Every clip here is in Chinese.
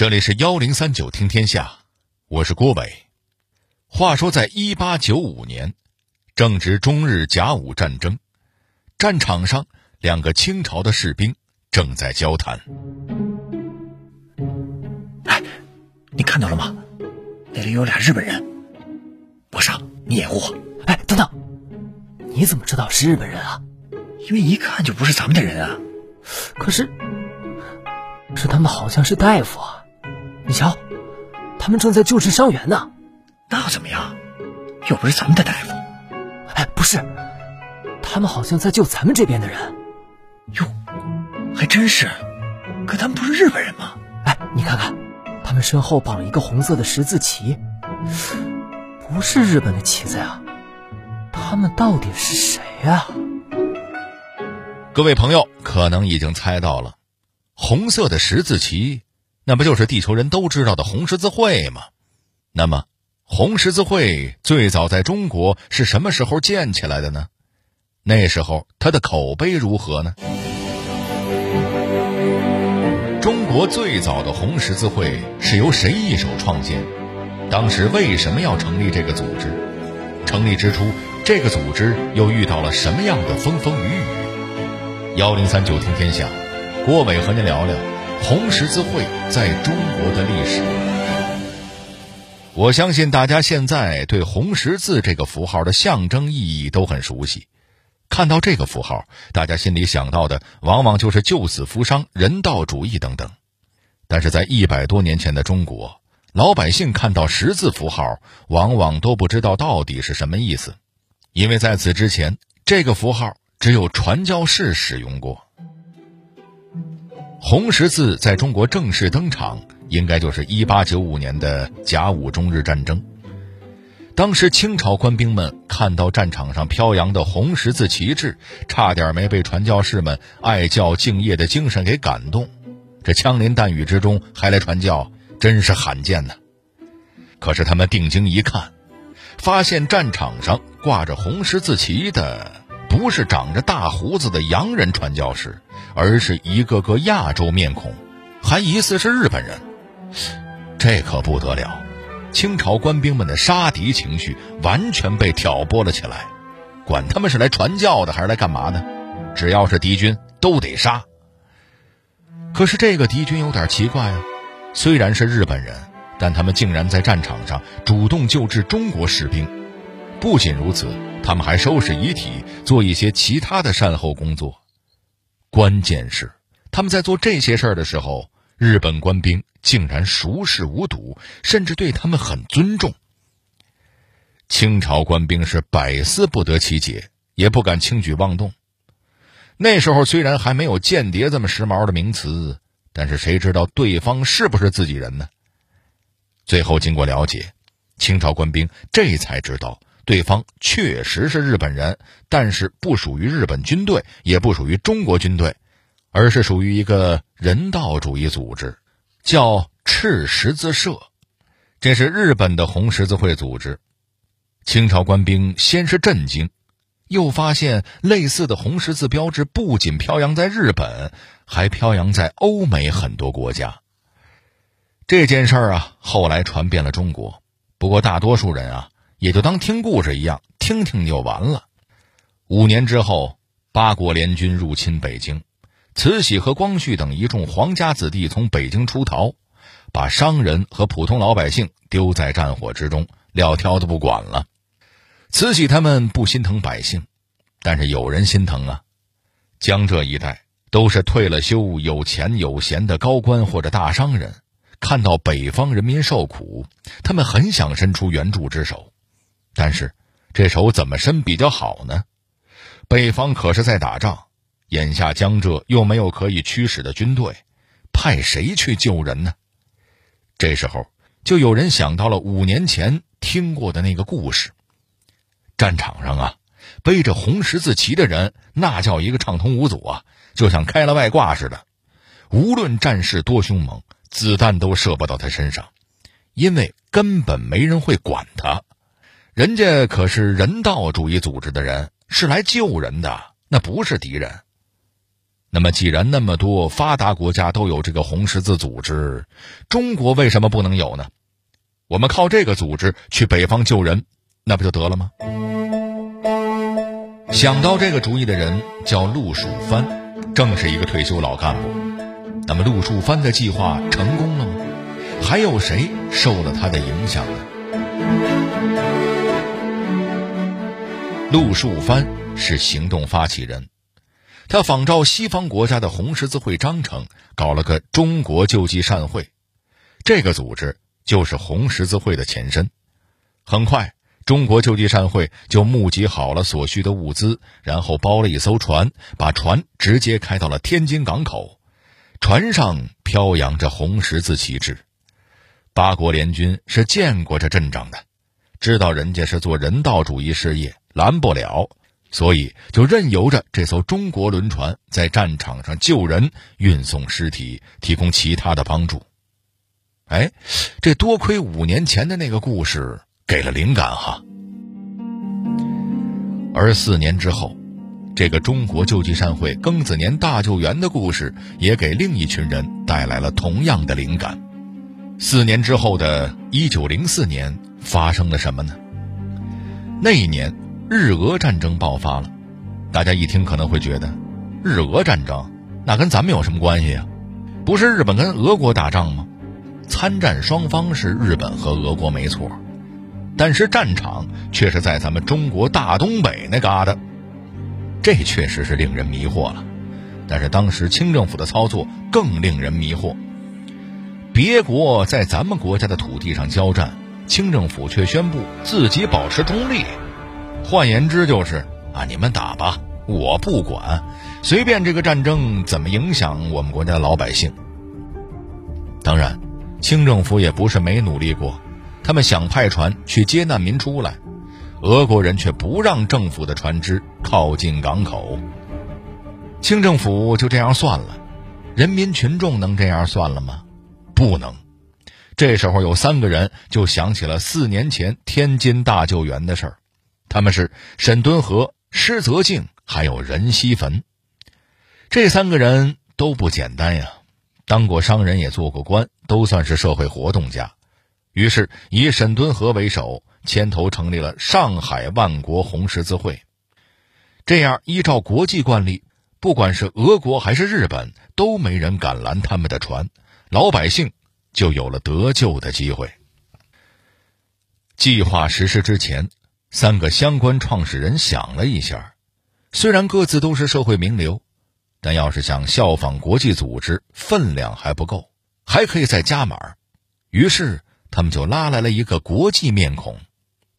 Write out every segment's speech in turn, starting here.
这里是幺零三九听天下，我是郭伟。话说，在一八九五年，正值中日甲午战争，战场上两个清朝的士兵正在交谈。哎，你看到了吗？那里有俩日本人。不上，你掩护我。哎，等等，你怎么知道是日本人啊？因为一看就不是咱们的人啊。可是，是他们好像是大夫啊。你瞧，他们正在救治伤员呢。那怎么样？又不是咱们的大夫。哎，不是，他们好像在救咱们这边的人。哟，还真是。可他们不是日本人吗？哎，你看看，他们身后绑一个红色的十字旗，不是日本的旗子呀。他们到底是谁呀？各位朋友可能已经猜到了，红色的十字旗。那不就是地球人都知道的红十字会吗？那么，红十字会最早在中国是什么时候建起来的呢？那时候它的口碑如何呢？中国最早的红十字会是由谁一手创建？当时为什么要成立这个组织？成立之初，这个组织又遇到了什么样的风风雨雨？幺零三九听天下，郭伟和您聊聊。红十字会在中国的历史，我相信大家现在对红十字这个符号的象征意义都很熟悉。看到这个符号，大家心里想到的往往就是救死扶伤、人道主义等等。但是在一百多年前的中国，老百姓看到十字符号，往往都不知道到底是什么意思，因为在此之前，这个符号只有传教士使用过。红十字在中国正式登场，应该就是一八九五年的甲午中日战争。当时清朝官兵们看到战场上飘扬的红十字旗帜，差点没被传教士们爱教敬业的精神给感动。这枪林弹雨之中还来传教，真是罕见呢。可是他们定睛一看，发现战场上挂着红十字旗的。不是长着大胡子的洋人传教士，而是一个个亚洲面孔，还疑似是日本人。这可不得了！清朝官兵们的杀敌情绪完全被挑拨了起来，管他们是来传教的还是来干嘛的，只要是敌军都得杀。可是这个敌军有点奇怪啊，虽然是日本人，但他们竟然在战场上主动救治中国士兵。不仅如此。他们还收拾遗体，做一些其他的善后工作。关键是，他们在做这些事儿的时候，日本官兵竟然熟视无睹，甚至对他们很尊重。清朝官兵是百思不得其解，也不敢轻举妄动。那时候虽然还没有间谍这么时髦的名词，但是谁知道对方是不是自己人呢？最后经过了解，清朝官兵这才知道。对方确实是日本人，但是不属于日本军队，也不属于中国军队，而是属于一个人道主义组织，叫赤十字社。这是日本的红十字会组织。清朝官兵先是震惊，又发现类似的红十字标志不仅飘扬在日本，还飘扬在欧美很多国家。这件事儿啊，后来传遍了中国。不过大多数人啊。也就当听故事一样，听听就完了。五年之后，八国联军入侵北京，慈禧和光绪等一众皇家子弟从北京出逃，把商人和普通老百姓丢在战火之中，撂挑子不管了。慈禧他们不心疼百姓，但是有人心疼啊。江浙一带都是退了休、有钱有闲的高官或者大商人，看到北方人民受苦，他们很想伸出援助之手。但是，这手怎么伸比较好呢？北方可是在打仗，眼下江浙又没有可以驱使的军队，派谁去救人呢？这时候，就有人想到了五年前听过的那个故事：战场上啊，背着红十字旗的人，那叫一个畅通无阻啊，就像开了外挂似的。无论战事多凶猛，子弹都射不到他身上，因为根本没人会管他。人家可是人道主义组织的人，是来救人的，那不是敌人。那么，既然那么多发达国家都有这个红十字组织，中国为什么不能有呢？我们靠这个组织去北方救人，那不就得了吗？想到这个主意的人叫陆树藩，正是一个退休老干部。那么，陆树藩的计划成功了吗？还有谁受了他的影响呢？陆树藩是行动发起人。他仿照西方国家的红十字会章程，搞了个中国救济善会，这个组织就是红十字会的前身。很快，中国救济善会就募集好了所需的物资，然后包了一艘船，把船直接开到了天津港口。船上飘扬着红十字旗帜。八国联军是见过这阵仗的，知道人家是做人道主义事业，拦不了。所以，就任由着这艘中国轮船在战场上救人、运送尸体、提供其他的帮助。哎，这多亏五年前的那个故事给了灵感哈。而四年之后，这个中国救济善会庚子年大救援的故事也给另一群人带来了同样的灵感。四年之后的一九零四年，发生了什么呢？那一年。日俄战争爆发了，大家一听可能会觉得，日俄战争那跟咱们有什么关系呀？不是日本跟俄国打仗吗？参战双方是日本和俄国没错，但是战场却是在咱们中国大东北那嘎达，这确实是令人迷惑了。但是当时清政府的操作更令人迷惑，别国在咱们国家的土地上交战，清政府却宣布自己保持中立。换言之，就是啊，你们打吧，我不管，随便这个战争怎么影响我们国家老百姓。当然，清政府也不是没努力过，他们想派船去接难民出来，俄国人却不让政府的船只靠近港口。清政府就这样算了，人民群众能这样算了吗？不能。这时候有三个人就想起了四年前天津大救援的事儿。他们是沈敦和、施泽静，还有任锡坟，这三个人都不简单呀，当过商人，也做过官，都算是社会活动家。于是以沈敦和为首，牵头成立了上海万国红十字会。这样，依照国际惯例，不管是俄国还是日本，都没人敢拦他们的船，老百姓就有了得救的机会。计划实施之前。三个相关创始人想了一下，虽然各自都是社会名流，但要是想效仿国际组织，分量还不够，还可以再加码。于是他们就拉来了一个国际面孔，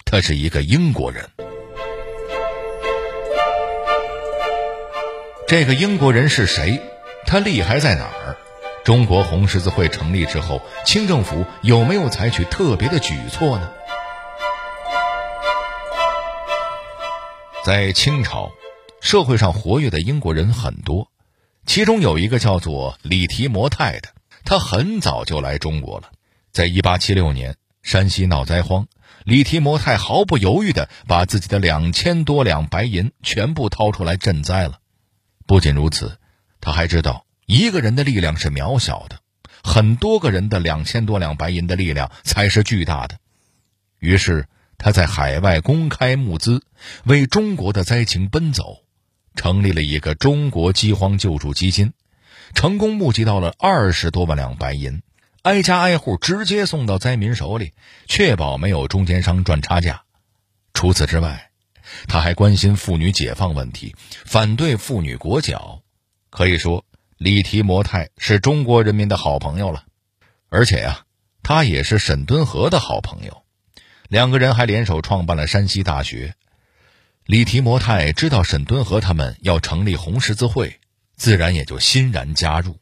他是一个英国人。这个英国人是谁？他厉害在哪儿？中国红十字会成立之后，清政府有没有采取特别的举措呢？在清朝，社会上活跃的英国人很多，其中有一个叫做李提摩太的，他很早就来中国了。在一八七六年，山西闹灾荒，李提摩太毫不犹豫地把自己的两千多两白银全部掏出来赈灾了。不仅如此，他还知道一个人的力量是渺小的，很多个人的两千多两白银的力量才是巨大的。于是。他在海外公开募资，为中国的灾情奔走，成立了一个中国饥荒救助基金，成功募集到了二十多万两白银，挨家挨户直接送到灾民手里，确保没有中间商赚差价。除此之外，他还关心妇女解放问题，反对妇女裹脚。可以说，李提摩太是中国人民的好朋友了，而且呀，他也是沈敦和的好朋友。两个人还联手创办了山西大学。李提摩太知道沈敦和他们要成立红十字会，自然也就欣然加入。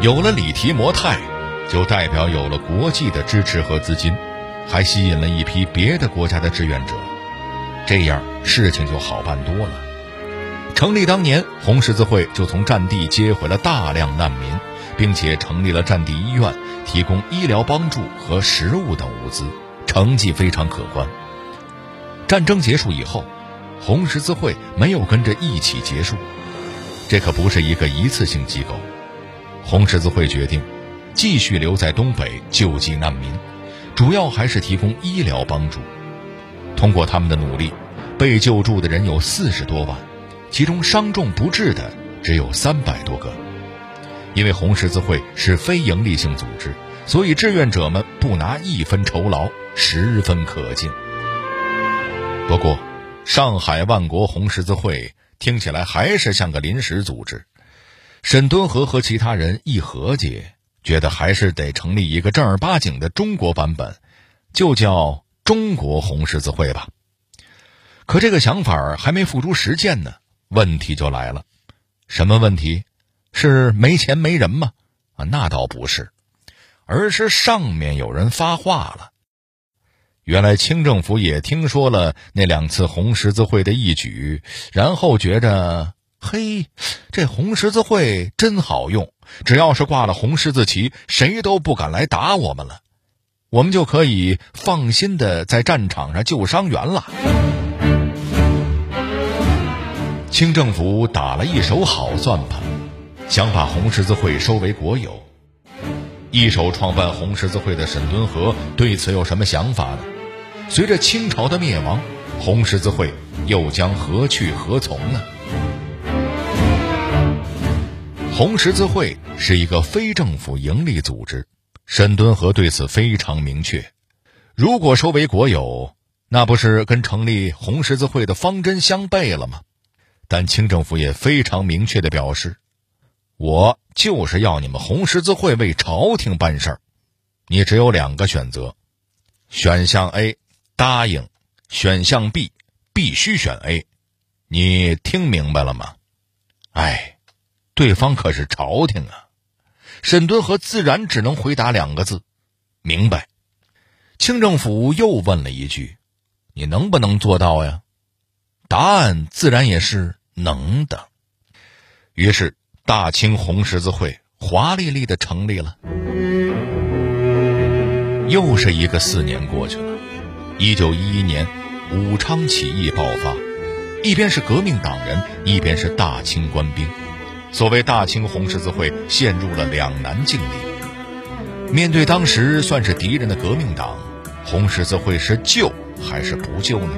有了李提摩太，就代表有了国际的支持和资金，还吸引了一批别的国家的志愿者，这样事情就好办多了。成立当年，红十字会就从战地接回了大量难民，并且成立了战地医院。提供医疗帮助和食物等物资，成绩非常可观。战争结束以后，红十字会没有跟着一起结束。这可不是一个一次性机构，红十字会决定继续留在东北救济难民，主要还是提供医疗帮助。通过他们的努力，被救助的人有四十多万，其中伤重不治的只有三百多个。因为红十字会是非营利性组织，所以志愿者们不拿一分酬劳，十分可敬。不过，上海万国红十字会听起来还是像个临时组织。沈敦和和其他人一合计，觉得还是得成立一个正儿八经的中国版本，就叫中国红十字会吧。可这个想法还没付诸实践呢，问题就来了。什么问题？是没钱没人吗？啊，那倒不是，而是上面有人发话了。原来清政府也听说了那两次红十字会的义举，然后觉着，嘿，这红十字会真好用，只要是挂了红十字旗，谁都不敢来打我们了，我们就可以放心的在战场上救伤员了。清政府打了一手好算盘。想把红十字会收为国有，一手创办红十字会的沈敦和对此有什么想法呢？随着清朝的灭亡，红十字会又将何去何从呢？红十字会是一个非政府营利组织，沈敦和对此非常明确。如果收为国有，那不是跟成立红十字会的方针相悖了吗？但清政府也非常明确的表示。我就是要你们红十字会为朝廷办事儿，你只有两个选择：选项 A 答应，选项 B 必须选 A。你听明白了吗？哎，对方可是朝廷啊！沈敦和自然只能回答两个字：明白。清政府又问了一句：“你能不能做到呀？”答案自然也是能的。于是。大清红十字会华丽丽的成立了。又是一个四年过去了，一九一一年，武昌起义爆发，一边是革命党人，一边是大清官兵，所谓大清红十字会陷入了两难境地。面对当时算是敌人的革命党，红十字会是救还是不救呢？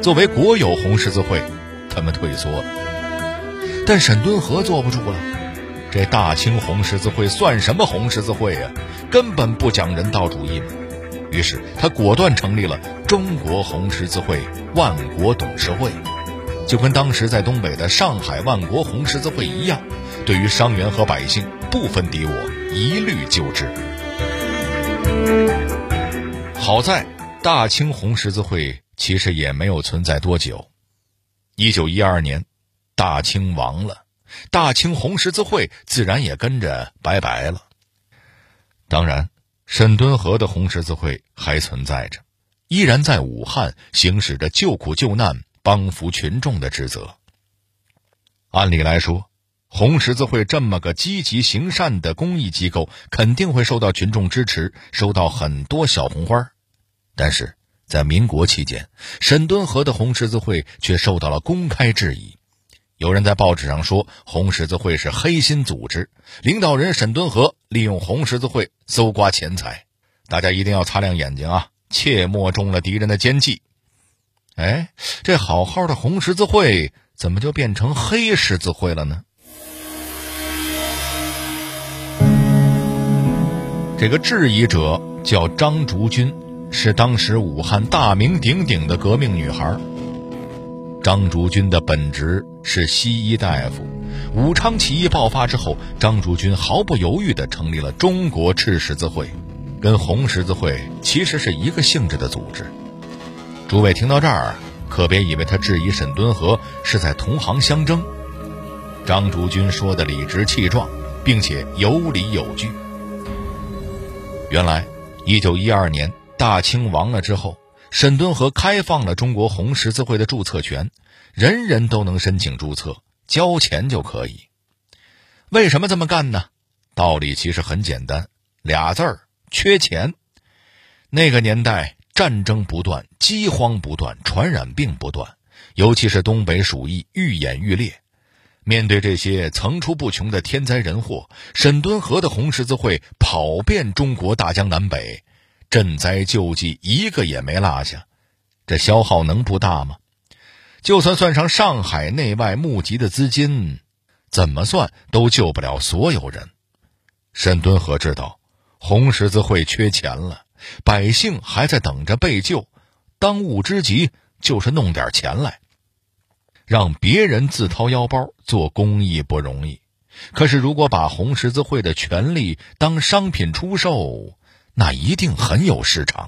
作为国有红十字会，他们退缩了。但沈敦和坐不住了，这大清红十字会算什么红十字会呀？根本不讲人道主义。于是他果断成立了中国红十字会万国董事会，就跟当时在东北的上海万国红十字会一样，对于伤员和百姓不分敌我，一律救治。好在大清红十字会其实也没有存在多久，一九一二年。大清亡了，大清红十字会自然也跟着拜拜了。当然，沈敦和的红十字会还存在着，依然在武汉行使着救苦救难、帮扶群众的职责。按理来说，红十字会这么个积极行善的公益机构，肯定会受到群众支持，收到很多小红花。但是在民国期间，沈敦和的红十字会却受到了公开质疑。有人在报纸上说，红十字会是黑心组织，领导人沈敦和利用红十字会搜刮钱财。大家一定要擦亮眼睛啊，切莫中了敌人的奸计。哎，这好好的红十字会怎么就变成黑十字会了呢？这个质疑者叫张竹君，是当时武汉大名鼎鼎的革命女孩。张竹君的本职是西医大夫。武昌起义爆发之后，张竹君毫不犹豫地成立了中国赤十字会，跟红十字会其实是一个性质的组织。诸位听到这儿，可别以为他质疑沈敦和是在同行相争。张竹君说的理直气壮，并且有理有据。原来，一九一二年大清亡了之后。沈敦和开放了中国红十字会的注册权，人人都能申请注册，交钱就可以。为什么这么干呢？道理其实很简单，俩字儿：缺钱。那个年代战争不断，饥荒不断，传染病不断，尤其是东北鼠疫愈演愈烈。面对这些层出不穷的天灾人祸，沈敦和的红十字会跑遍中国大江南北，赈灾救济一个也没落下。这消耗能不大吗？就算算上上海内外募集的资金，怎么算都救不了所有人。沈敦和知道，红十字会缺钱了，百姓还在等着被救，当务之急就是弄点钱来。让别人自掏腰包做公益不容易，可是如果把红十字会的权利当商品出售，那一定很有市场。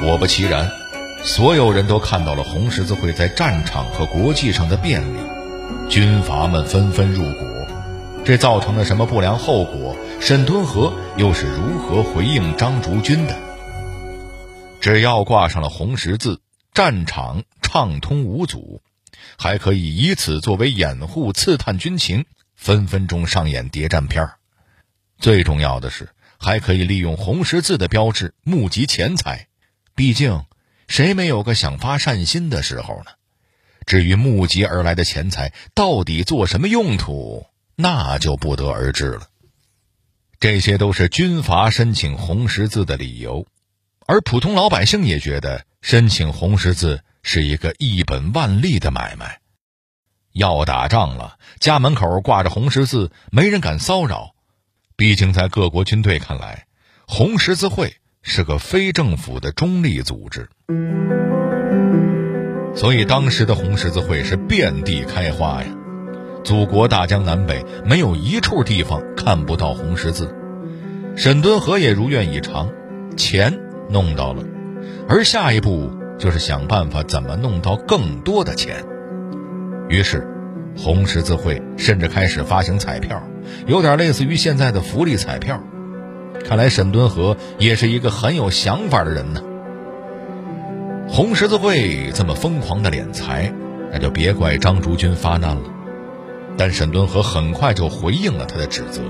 果不其然，所有人都看到了红十字会在战场和国际上的便利，军阀们纷纷入股，这造成了什么不良后果？沈敦和又是如何回应张竹君的？只要挂上了红十字，战场畅通无阻，还可以以此作为掩护，刺探军情，分分钟上演谍战片。最重要的是，还可以利用红十字的标志募集钱财。毕竟，谁没有个想发善心的时候呢？至于募集而来的钱财到底做什么用途，那就不得而知了。这些都是军阀申请红十字的理由。而普通老百姓也觉得申请红十字是一个一本万利的买卖。要打仗了，家门口挂着红十字，没人敢骚扰。毕竟在各国军队看来，红十字会是个非政府的中立组织，所以当时的红十字会是遍地开花呀。祖国大江南北，没有一处地方看不到红十字。沈敦和也如愿以偿，钱。弄到了，而下一步就是想办法怎么弄到更多的钱。于是，红十字会甚至开始发行彩票，有点类似于现在的福利彩票。看来沈敦和也是一个很有想法的人呢。红十字会这么疯狂的敛财，那就别怪张竹君发难了。但沈敦和很快就回应了他的指责，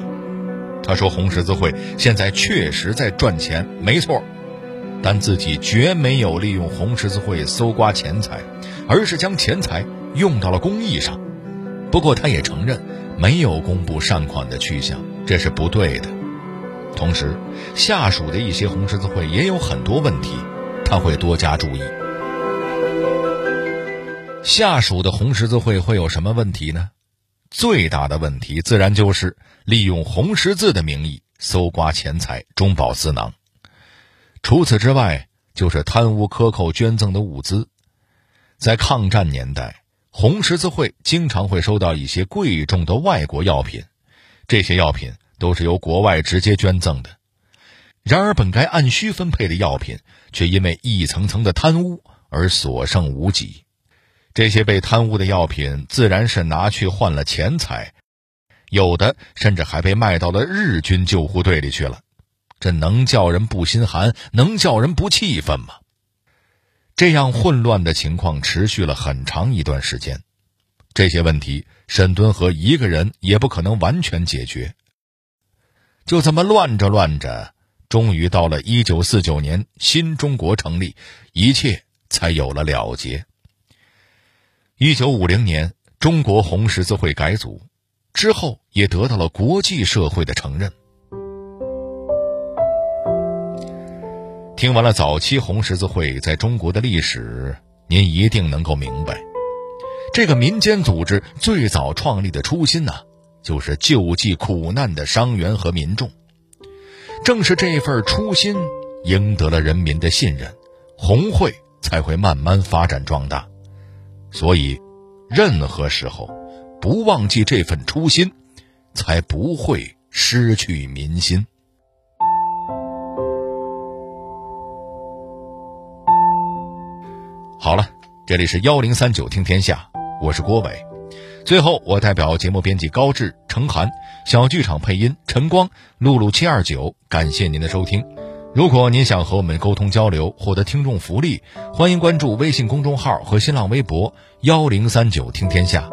他说：“红十字会现在确实在赚钱，没错。”但自己绝没有利用红十字会搜刮钱财，而是将钱财用到了公益上。不过，他也承认没有公布善款的去向，这是不对的。同时，下属的一些红十字会也有很多问题，他会多加注意。下属的红十字会会有什么问题呢？最大的问题自然就是利用红十字的名义搜刮钱财，中饱私囊。除此之外，就是贪污克扣捐赠的物资。在抗战年代，红十字会经常会收到一些贵重的外国药品，这些药品都是由国外直接捐赠的。然而，本该按需分配的药品，却因为一层层的贪污而所剩无几。这些被贪污的药品，自然是拿去换了钱财，有的甚至还被卖到了日军救护队里去了。这能叫人不心寒，能叫人不气愤吗？这样混乱的情况持续了很长一段时间，这些问题沈敦和一个人也不可能完全解决。就这么乱着乱着，终于到了一九四九年，新中国成立，一切才有了了结。一九五零年，中国红十字会改组之后，也得到了国际社会的承认。听完了早期红十字会在中国的历史，您一定能够明白，这个民间组织最早创立的初心呢，就是救济苦难的伤员和民众。正是这份初心赢得了人民的信任，红会才会慢慢发展壮大。所以，任何时候不忘记这份初心，才不会失去民心。好了，这里是幺零三九听天下，我是郭伟。最后，我代表节目编辑高志、程涵、小剧场配音陈光、露露七二九，感谢您的收听。如果您想和我们沟通交流，获得听众福利，欢迎关注微信公众号和新浪微博幺零三九听天下。